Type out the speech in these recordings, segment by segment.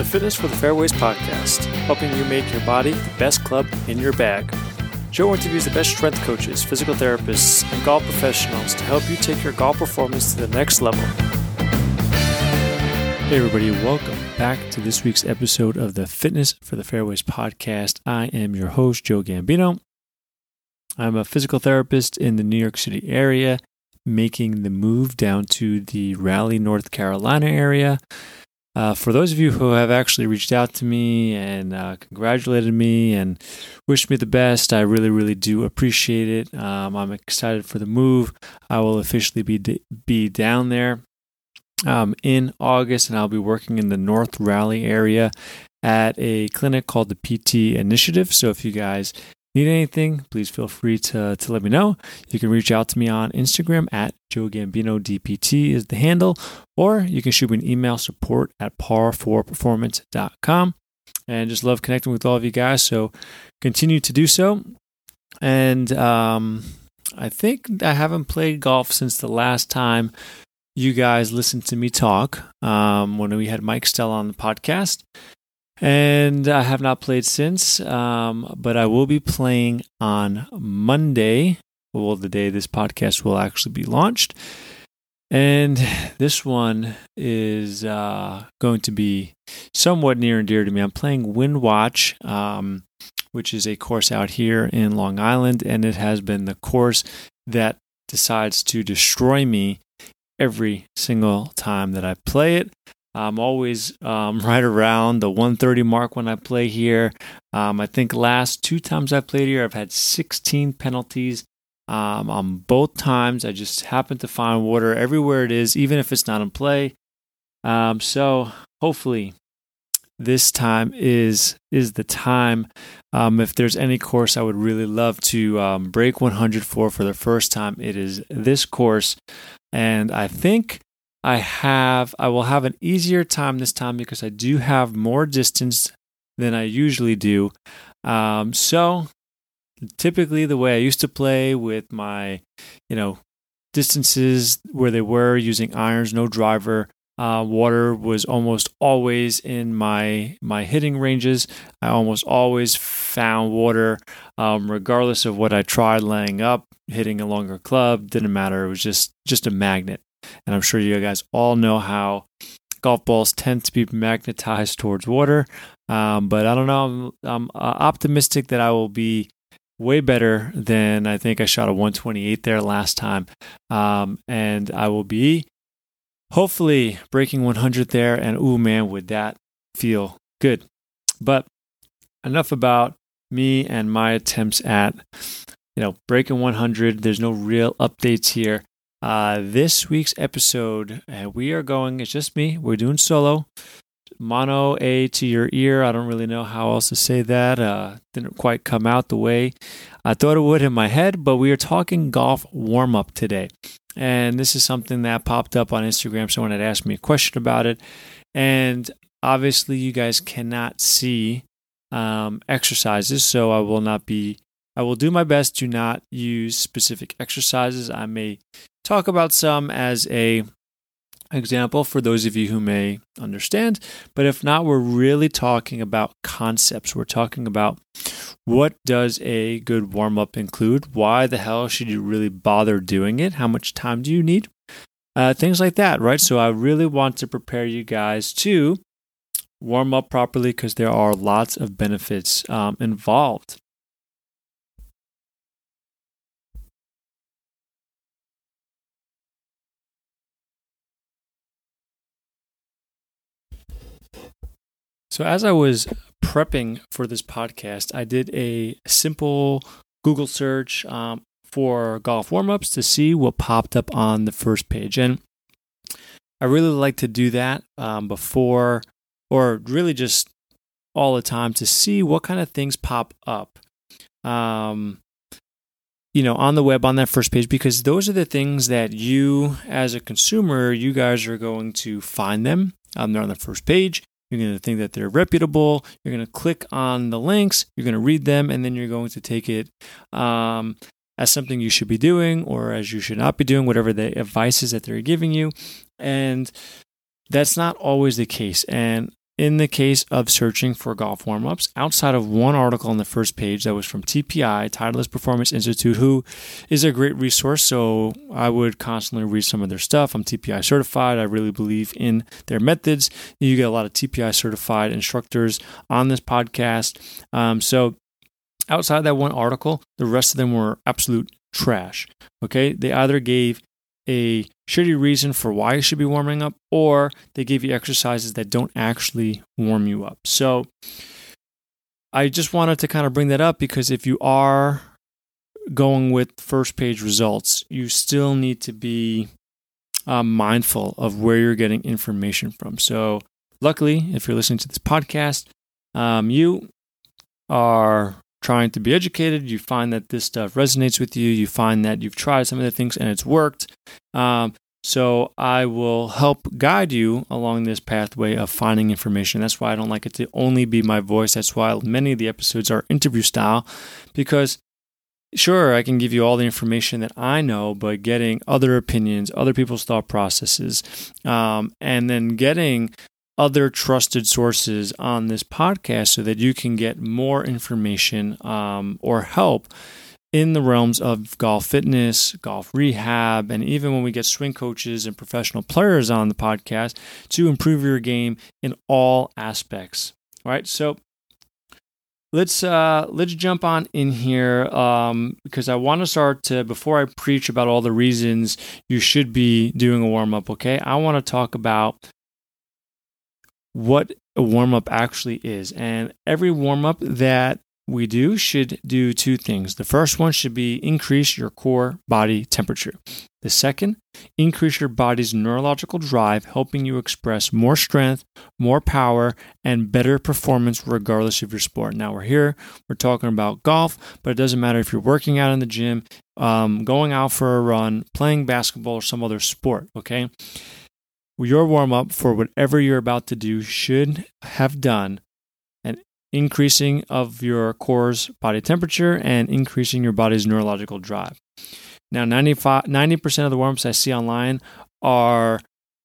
the Fitness for the Fairways podcast, helping you make your body the best club in your bag. Joe interviews the best strength coaches, physical therapists, and golf professionals to help you take your golf performance to the next level. Hey, everybody, welcome back to this week's episode of the Fitness for the Fairways podcast. I am your host, Joe Gambino. I'm a physical therapist in the New York City area, making the move down to the Raleigh, North Carolina area. Uh, for those of you who have actually reached out to me and uh, congratulated me and wished me the best, I really, really do appreciate it. Um, I'm excited for the move. I will officially be d- be down there um, in August, and I'll be working in the North Raleigh area at a clinic called the PT Initiative. So if you guys need anything, please feel free to, to let me know. You can reach out to me on Instagram at Joe Gambino DPT is the handle, or you can shoot me an email support at par4performance.com. And just love connecting with all of you guys. So continue to do so. And um, I think I haven't played golf since the last time you guys listened to me talk um, when we had Mike Stella on the podcast. And I have not played since, um, but I will be playing on Monday, well, the day this podcast will actually be launched. And this one is uh, going to be somewhat near and dear to me. I'm playing Windwatch, um, which is a course out here in Long Island, and it has been the course that decides to destroy me every single time that I play it. I'm always um, right around the 130 mark when I play here. Um, I think last two times I played here, I've had 16 penalties um, on both times. I just happen to find water everywhere it is, even if it's not in play. Um, so hopefully, this time is is the time. Um, if there's any course I would really love to um, break 100 for for the first time, it is this course. And I think I have I will have an easier time this time because I do have more distance than I usually do. Um, so typically the way I used to play with my, you know, distances where they were using irons, no driver, uh, water was almost always in my my hitting ranges. I almost always found water, um, regardless of what I tried laying up, hitting a longer club. Didn't matter. It was just just a magnet. And I'm sure you guys all know how golf balls tend to be magnetized towards water. Um, but I don't know. I'm, I'm uh, optimistic that I will be way better than I think I shot a 128 there last time. Um, and I will be hopefully breaking 100 there. And ooh, man, would that feel good. But enough about me and my attempts at, you know, breaking 100. There's no real updates here. Uh, this week's episode, uh, we are going, it's just me. We're doing solo. Mono A to your ear. I don't really know how else to say that. Uh, didn't quite come out the way I thought it would in my head, but we are talking golf warm up today. And this is something that popped up on Instagram. Someone had asked me a question about it. And obviously, you guys cannot see um, exercises, so I will not be, I will do my best to not use specific exercises. I may talk about some as a example for those of you who may understand. But if not, we're really talking about concepts. We're talking about what does a good warm up include? Why the hell should you really bother doing it? How much time do you need? Uh, things like that, right? So I really want to prepare you guys to warm up properly because there are lots of benefits um, involved. So, as I was prepping for this podcast, I did a simple Google search um, for golf warm ups to see what popped up on the first page. And I really like to do that um, before, or really just all the time to see what kind of things pop up. Um, you know, on the web on that first page, because those are the things that you, as a consumer, you guys are going to find them. Um, they're on the first page. You're going to think that they're reputable. You're going to click on the links. You're going to read them, and then you're going to take it um, as something you should be doing or as you should not be doing, whatever the advice is that they're giving you. And that's not always the case. And in the case of searching for golf warm ups, outside of one article on the first page that was from TPI, Titleist Performance Institute, who is a great resource. So I would constantly read some of their stuff. I'm TPI certified. I really believe in their methods. You get a lot of TPI certified instructors on this podcast. Um, so outside of that one article, the rest of them were absolute trash. Okay. They either gave a shitty reason for why you should be warming up, or they give you exercises that don't actually warm you up. So I just wanted to kind of bring that up because if you are going with first page results, you still need to be uh, mindful of where you're getting information from. So, luckily, if you're listening to this podcast, um, you are trying to be educated, you find that this stuff resonates with you, you find that you've tried some of the things and it's worked. Um, so I will help guide you along this pathway of finding information. That's why I don't like it to only be my voice. That's why many of the episodes are interview style, because sure, I can give you all the information that I know, but getting other opinions, other people's thought processes, um, and then getting other trusted sources on this podcast so that you can get more information um, or help in the realms of golf fitness, golf rehab, and even when we get swing coaches and professional players on the podcast to improve your game in all aspects. All right, so let's uh, let's jump on in here um, because I want to start to before I preach about all the reasons you should be doing a warm up. Okay, I want to talk about what a warm up actually is. And every warm up that we do should do two things. The first one should be increase your core body temperature. The second, increase your body's neurological drive, helping you express more strength, more power, and better performance regardless of your sport. Now, we're here, we're talking about golf, but it doesn't matter if you're working out in the gym, um, going out for a run, playing basketball, or some other sport, okay? Your warm up for whatever you're about to do should have done an increasing of your core's body temperature and increasing your body's neurological drive. Now, 95, 90% of the warm ups I see online are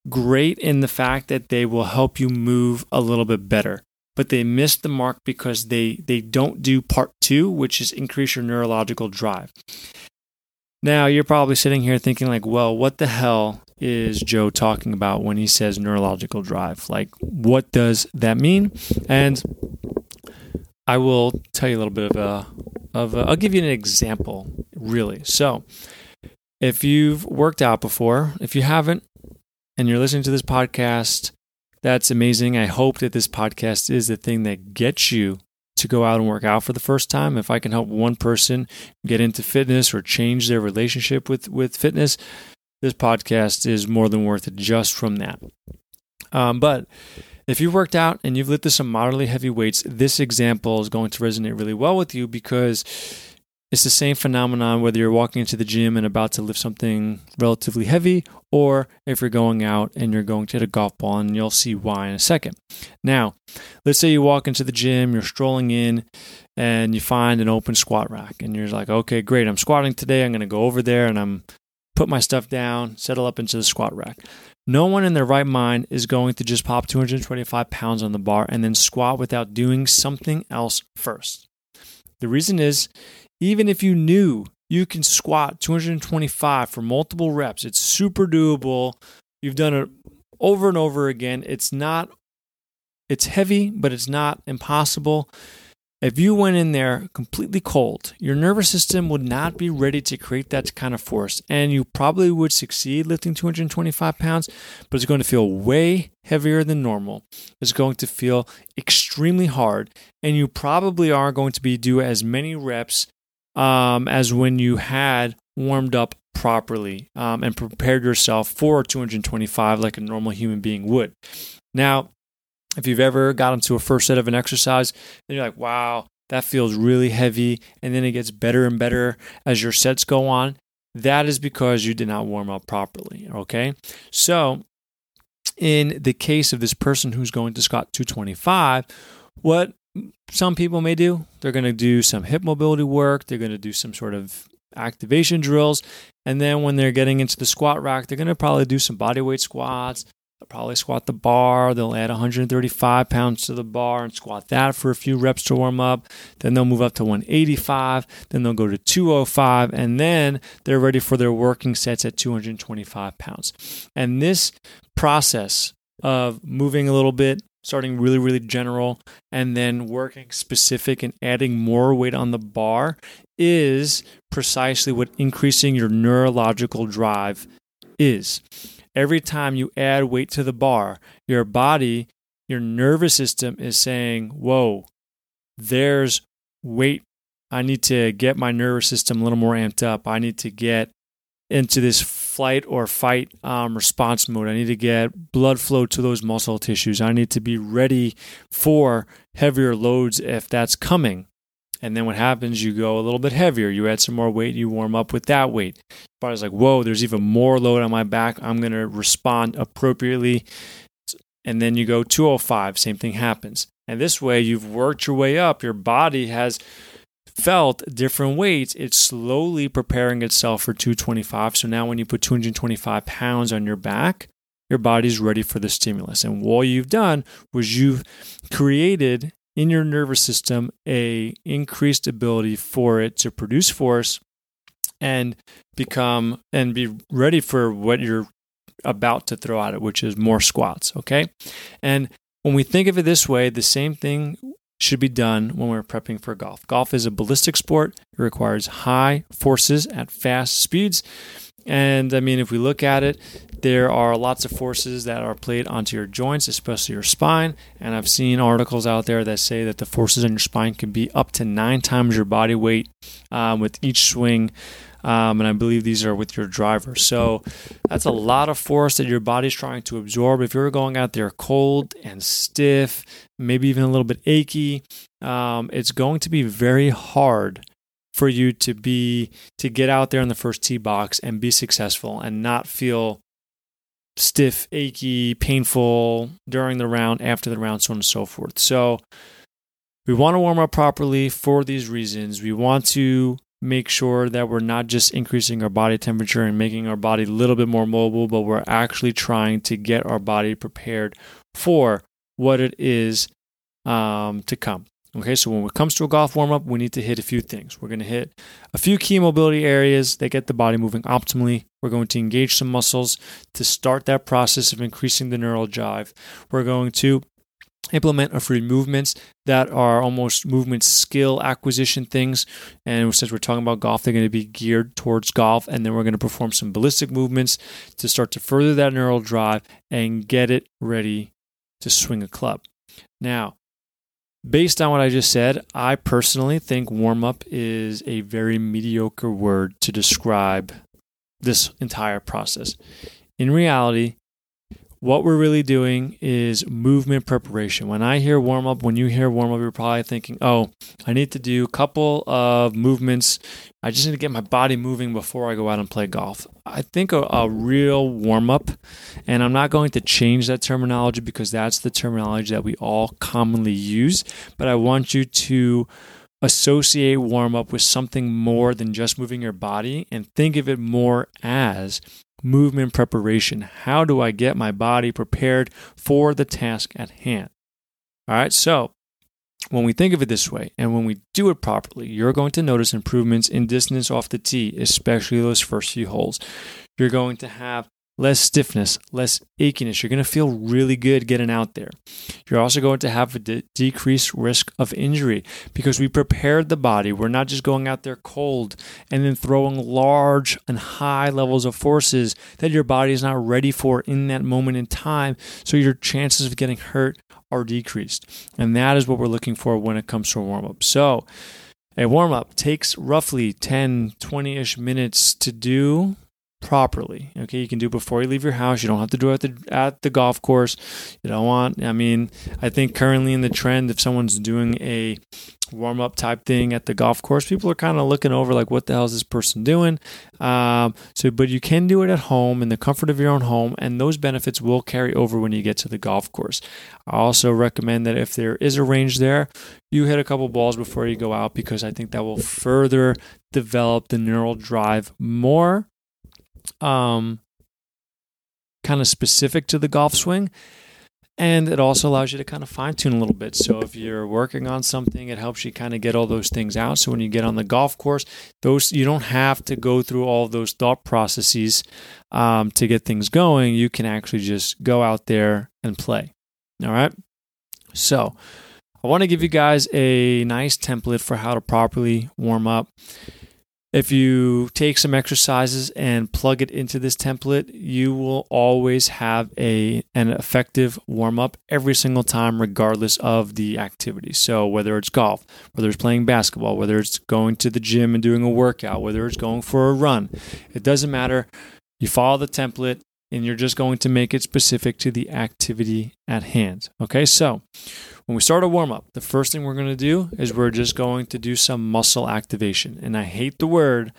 great in the fact that they will help you move a little bit better. But they miss the mark because they, they don't do part two, which is increase your neurological drive. Now, you're probably sitting here thinking, like, well, what the hell is Joe talking about when he says neurological drive? Like, what does that mean? And I will tell you a little bit of a, of a, I'll give you an example, really. So, if you've worked out before, if you haven't, and you're listening to this podcast, that's amazing. I hope that this podcast is the thing that gets you to go out and work out for the first time. If I can help one person get into fitness or change their relationship with, with fitness, this podcast is more than worth it just from that. Um, but if you've worked out and you've lifted some moderately heavy weights, this example is going to resonate really well with you because it's the same phenomenon whether you're walking into the gym and about to lift something relatively heavy, or if you're going out and you're going to hit a golf ball, and you'll see why in a second. Now, let's say you walk into the gym, you're strolling in, and you find an open squat rack, and you're like, okay, great, I'm squatting today. I'm going to go over there and I'm put my stuff down, settle up into the squat rack. No one in their right mind is going to just pop 225 pounds on the bar and then squat without doing something else first. The reason is, even if you knew you can squat 225 for multiple reps, it's super doable. You've done it over and over again. It's not, it's heavy, but it's not impossible. If you went in there completely cold, your nervous system would not be ready to create that kind of force, and you probably would succeed lifting 225 pounds, but it's going to feel way heavier than normal. It's going to feel extremely hard, and you probably are going to be do as many reps um, as when you had warmed up properly um, and prepared yourself for 225 like a normal human being would. Now, if you've ever gotten to a first set of an exercise and you're like, wow, that feels really heavy, and then it gets better and better as your sets go on, that is because you did not warm up properly. Okay. So, in the case of this person who's going to squat 225, what some people may do, they're going to do some hip mobility work, they're going to do some sort of activation drills, and then when they're getting into the squat rack, they're going to probably do some body weight squats, They'll probably squat the bar. They'll add 135 pounds to the bar and squat that for a few reps to warm up. Then they'll move up to 185. Then they'll go to 205. And then they're ready for their working sets at 225 pounds. And this process of moving a little bit, starting really, really general, and then working specific and adding more weight on the bar is precisely what increasing your neurological drive is every time you add weight to the bar, your body, your nervous system is saying, Whoa, there's weight. I need to get my nervous system a little more amped up. I need to get into this flight or fight um, response mode. I need to get blood flow to those muscle tissues. I need to be ready for heavier loads if that's coming. And then what happens, you go a little bit heavier. You add some more weight, you warm up with that weight. Body's like, whoa, there's even more load on my back. I'm going to respond appropriately. And then you go 205, same thing happens. And this way, you've worked your way up. Your body has felt different weights. It's slowly preparing itself for 225. So now, when you put 225 pounds on your back, your body's ready for the stimulus. And what you've done was you've created in your nervous system a increased ability for it to produce force and become and be ready for what you're about to throw at it, which is more squats. Okay. And when we think of it this way, the same thing should be done when we're prepping for golf. Golf is a ballistic sport, it requires high forces at fast speeds. And I mean, if we look at it, there are lots of forces that are played onto your joints, especially your spine. And I've seen articles out there that say that the forces on your spine can be up to nine times your body weight um, with each swing. Um, and I believe these are with your driver. So that's a lot of force that your body's trying to absorb. If you're going out there cold and stiff, maybe even a little bit achy, um, it's going to be very hard for you to be to get out there in the first tee box and be successful and not feel stiff, achy, painful during the round, after the round, so on and so forth. So we want to warm up properly for these reasons. We want to make sure that we're not just increasing our body temperature and making our body a little bit more mobile, but we're actually trying to get our body prepared for what it is um, to come. Okay, so when it comes to a golf warm up, we need to hit a few things. We're going to hit a few key mobility areas that get the body moving optimally. We're going to engage some muscles to start that process of increasing the neural drive. We're going to implement a few movements that are almost movement skill acquisition things. And since we're talking about golf, they're going to be geared towards golf. And then we're going to perform some ballistic movements to start to further that neural drive and get it ready to swing a club. Now, Based on what I just said, I personally think warm up is a very mediocre word to describe this entire process. In reality, what we're really doing is movement preparation. When I hear warm up, when you hear warm up, you're probably thinking, oh, I need to do a couple of movements. I just need to get my body moving before I go out and play golf. I think a, a real warm up, and I'm not going to change that terminology because that's the terminology that we all commonly use, but I want you to associate warm up with something more than just moving your body and think of it more as movement preparation. How do I get my body prepared for the task at hand? All right, so when we think of it this way and when we do it properly, you're going to notice improvements in distance off the tee, especially those first few holes. You're going to have less stiffness, less achiness. You're going to feel really good getting out there. You're also going to have a de- decreased risk of injury because we prepared the body. We're not just going out there cold and then throwing large and high levels of forces that your body is not ready for in that moment in time. So your chances of getting hurt are decreased. And that is what we're looking for when it comes to a warm up. So, a warm up takes roughly 10, 20 ish minutes to do properly. Okay, you can do before you leave your house. You don't have to do it at the at the golf course. You don't want. I mean, I think currently in the trend, if someone's doing a warm up type thing at the golf course, people are kind of looking over like, what the hell is this person doing? Um, so, but you can do it at home in the comfort of your own home, and those benefits will carry over when you get to the golf course. I also recommend that if there is a range there, you hit a couple balls before you go out because I think that will further develop the neural drive more um, kind of specific to the golf swing. And it also allows you to kind of fine tune a little bit. So if you're working on something, it helps you kind of get all those things out. So when you get on the golf course, those you don't have to go through all those thought processes um, to get things going. You can actually just go out there and play. All right. So I want to give you guys a nice template for how to properly warm up. If you take some exercises and plug it into this template, you will always have a an effective warm up every single time regardless of the activity. So whether it's golf, whether it's playing basketball, whether it's going to the gym and doing a workout, whether it's going for a run, it doesn't matter. You follow the template and you're just going to make it specific to the activity at hand. Okay? So, when we start a warm up, the first thing we're going to do is we're just going to do some muscle activation. And I hate the word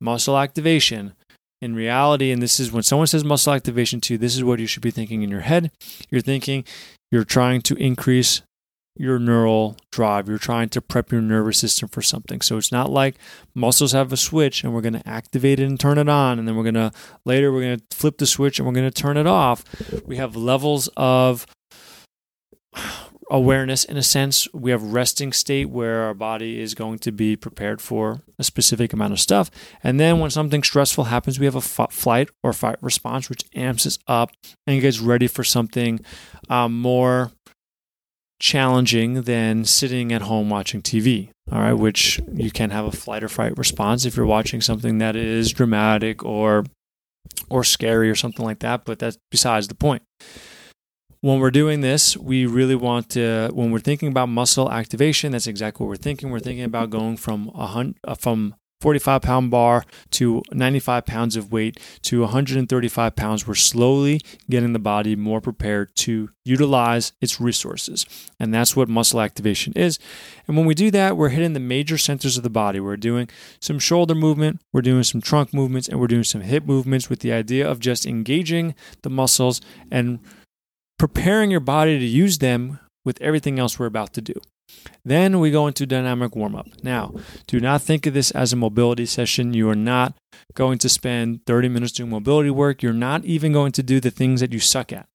muscle activation. In reality, and this is when someone says muscle activation to you, this is what you should be thinking in your head. You're thinking you're trying to increase your neural drive. You're trying to prep your nervous system for something. So it's not like muscles have a switch and we're going to activate it and turn it on. And then we're going to later, we're going to flip the switch and we're going to turn it off. We have levels of awareness in a sense. We have resting state where our body is going to be prepared for a specific amount of stuff. And then when something stressful happens, we have a f- flight or fight response, which amps us up and gets ready for something um, more challenging than sitting at home watching TV. All right, which you can have a flight or fight response if you're watching something that is dramatic or or scary or something like that, but that's besides the point when we're doing this, we really want to, when we're thinking about muscle activation, that's exactly what we're thinking. We're thinking about going from a hundred, uh, from 45 pound bar to 95 pounds of weight to 135 pounds. We're slowly getting the body more prepared to utilize its resources. And that's what muscle activation is. And when we do that, we're hitting the major centers of the body. We're doing some shoulder movement, we're doing some trunk movements, and we're doing some hip movements with the idea of just engaging the muscles and preparing your body to use them with everything else we're about to do. Then we go into dynamic warm up. Now, do not think of this as a mobility session. You are not going to spend 30 minutes doing mobility work. You're not even going to do the things that you suck at.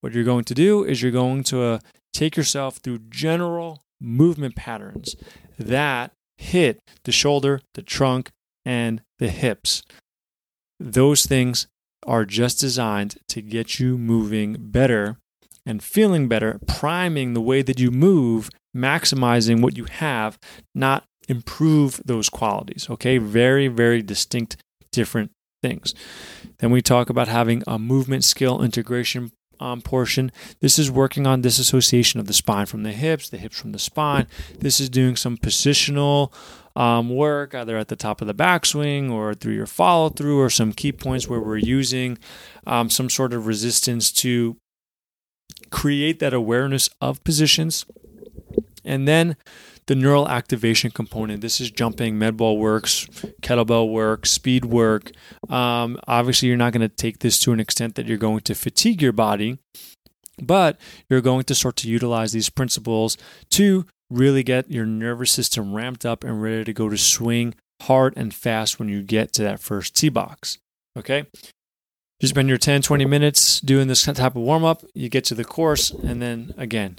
What you're going to do is you're going to uh, take yourself through general movement patterns that hit the shoulder, the trunk, and the hips. Those things are just designed to get you moving better and feeling better, priming the way that you move, maximizing what you have, not improve those qualities. Okay, very, very distinct, different things. Then we talk about having a movement skill integration um, portion. This is working on disassociation of the spine from the hips, the hips from the spine. This is doing some positional um, work, either at the top of the backswing or through your follow through, or some key points where we're using um, some sort of resistance to create that awareness of positions. And then the neural activation component. This is jumping, med ball works, kettlebell work, speed work. Um, obviously, you're not going to take this to an extent that you're going to fatigue your body, but you're going to start to utilize these principles to really get your nervous system ramped up and ready to go to swing hard and fast when you get to that first tee box. Okay? You spend your 10, 20 minutes doing this type of warm up, you get to the course, and then again,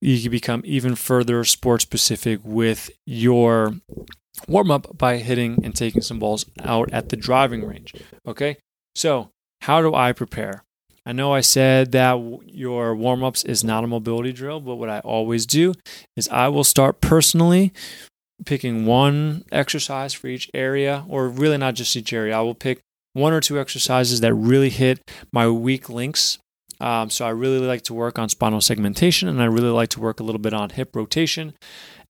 you can become even further sport specific with your warm up by hitting and taking some balls out at the driving range. Okay? So, how do I prepare? I know I said that your warm ups is not a mobility drill, but what I always do is I will start personally picking one exercise for each area, or really not just each area. I will pick one or two exercises that really hit my weak links. Um, so I really like to work on spinal segmentation and I really like to work a little bit on hip rotation.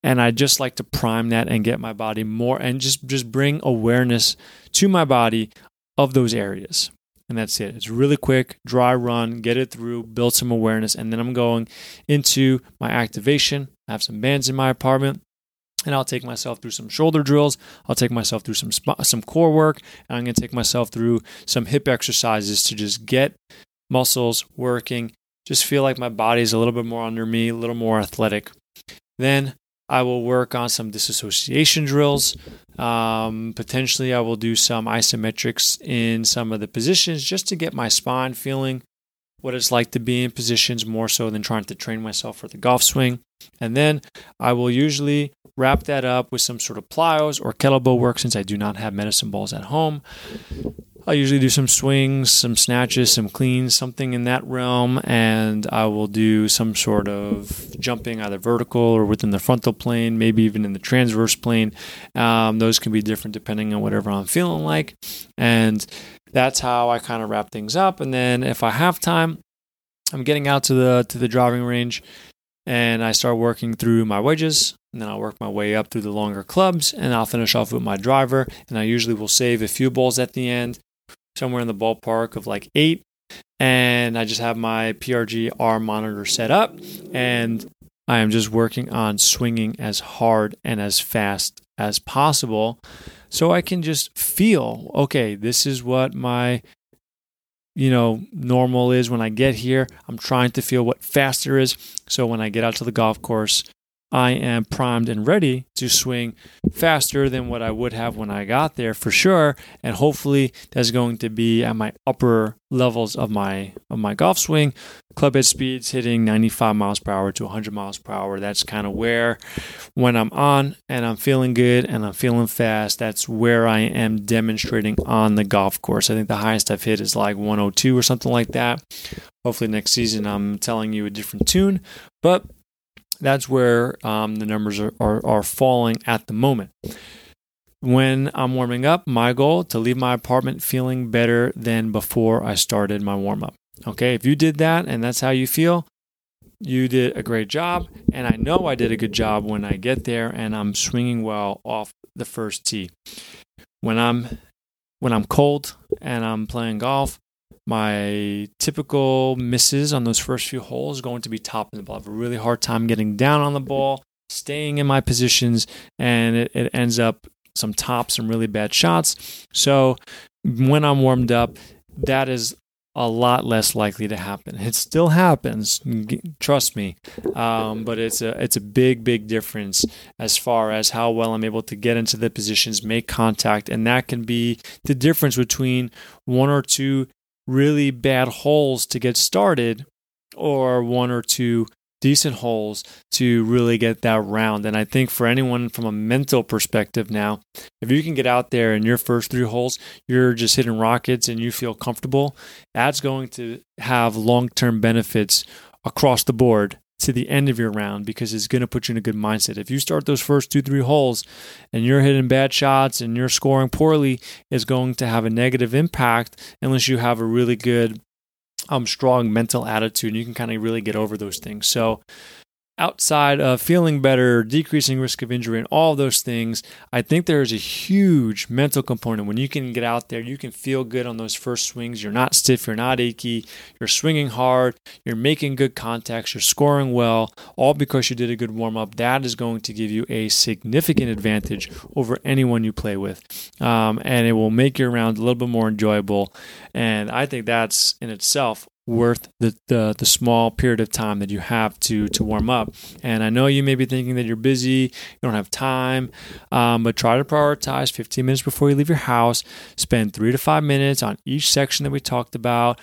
And I just like to prime that and get my body more and just, just bring awareness to my body of those areas and that's it. It's really quick, dry run, get it through, build some awareness, and then I'm going into my activation. I have some bands in my apartment, and I'll take myself through some shoulder drills. I'll take myself through some some core work, and I'm going to take myself through some hip exercises to just get muscles working. Just feel like my body's a little bit more under me, a little more athletic. Then I will work on some disassociation drills. Um, potentially, I will do some isometrics in some of the positions just to get my spine feeling what it's like to be in positions more so than trying to train myself for the golf swing. And then I will usually wrap that up with some sort of plyos or kettlebell work since I do not have medicine balls at home. I usually do some swings, some snatches, some cleans, something in that realm, and I will do some sort of jumping either vertical or within the frontal plane, maybe even in the transverse plane. Um, those can be different depending on whatever I'm feeling like. And that's how I kind of wrap things up. And then if I have time, I'm getting out to the to the driving range and I start working through my wedges and then I'll work my way up through the longer clubs and I'll finish off with my driver and I usually will save a few balls at the end somewhere in the ballpark of like 8 and I just have my PRG R monitor set up and I am just working on swinging as hard and as fast as possible so I can just feel okay, this is what my you know normal is when I get here. I'm trying to feel what faster is so when I get out to the golf course I am primed and ready to swing faster than what I would have when I got there for sure. And hopefully that's going to be at my upper levels of my of my golf swing. Club head speeds hitting 95 miles per hour to 100 miles per hour. That's kind of where when I'm on and I'm feeling good and I'm feeling fast, that's where I am demonstrating on the golf course. I think the highest I've hit is like 102 or something like that. Hopefully next season I'm telling you a different tune, but that's where um, the numbers are, are, are falling at the moment. When I'm warming up, my goal to leave my apartment feeling better than before I started my warm up. Okay, if you did that and that's how you feel, you did a great job. And I know I did a good job when I get there and I'm swinging well off the first tee. When I'm when I'm cold and I'm playing golf, my typical misses on those first few holes going to be top in the ball. I have a really hard time getting down on the ball, staying in my positions, and it, it ends up some tops, some really bad shots. So when I'm warmed up, that is a lot less likely to happen. It still happens, trust me, um, but it's a it's a big big difference as far as how well I'm able to get into the positions, make contact, and that can be the difference between one or two really bad holes to get started or one or two decent holes to really get that round. And I think for anyone from a mental perspective now, if you can get out there in your first three holes, you're just hitting rockets and you feel comfortable, that's going to have long term benefits across the board to the end of your round because it's going to put you in a good mindset. If you start those first two, three holes and you're hitting bad shots and you're scoring poorly, it's going to have a negative impact unless you have a really good, um, strong mental attitude and you can kind of really get over those things. So outside of feeling better, decreasing risk of injury, and all those things, I think there is a huge mental component. When you can get out there, you can feel good on those first swings. You're not stiff, you're not achy, you're swinging hard, you're making good contacts, you're scoring well, all because you did a good warm up. That is going to give you a significant advantage over anyone you play with. Um, and it will make your round a little bit more enjoyable. And I think that's in itself worth the, the, the small period of time that you have to to warm up. And I know you may be thinking that you're busy, you don't have time, um, but try to prioritize 15 minutes before you leave your house. Spend three to five minutes on each section that we talked about,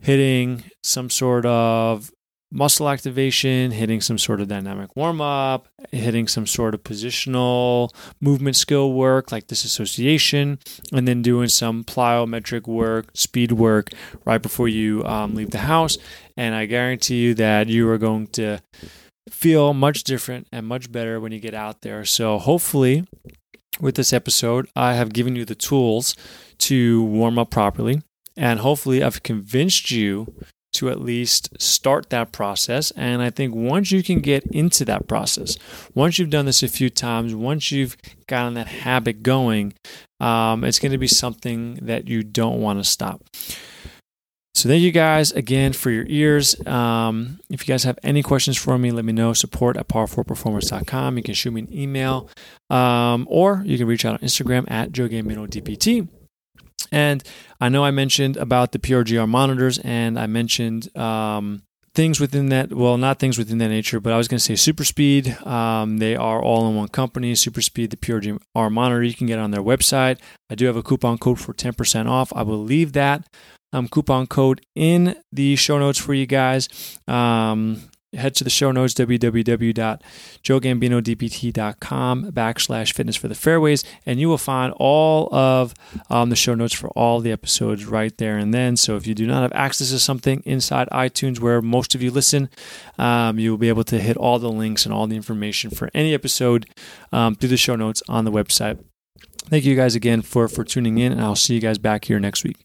hitting some sort of muscle activation, hitting some sort of dynamic warm up, hitting some sort of positional movement skill work like disassociation, and then doing some plyometric work, speed work right before you um, leave the house. And I guarantee you that you are going to feel much different and much better when you get out there. So hopefully, with this episode, I have given you the tools to warm up properly. And hopefully, I've convinced you to at least start that process. And I think once you can get into that process, once you've done this a few times, once you've gotten that habit going, um, it's going to be something that you don't want to stop. So thank you guys again for your ears. Um, if you guys have any questions for me, let me know. Support at par4performance.com. You can shoot me an email um, or you can reach out on Instagram at Joe Gambino DPT. And I know I mentioned about the PRGR monitors, and I mentioned um, things within that well not things within that nature but i was going to say super speed. Um, they are all in one company super speed the prgr monitor. You can get on their website. I do have a coupon code for 10% off. I will leave that um, coupon code in the show notes for you guys. Um, head to the show notes www.joegambinodpt.com backslash fitness for the fairways and you will find all of um, the show notes for all the episodes right there and then. So if you do not have access to something inside itunes where most of you listen um, you will be able to hit all the links and all the information for any episode um, through the show notes on the website. Thank you guys again for for tuning in and i'll see you guys back here next week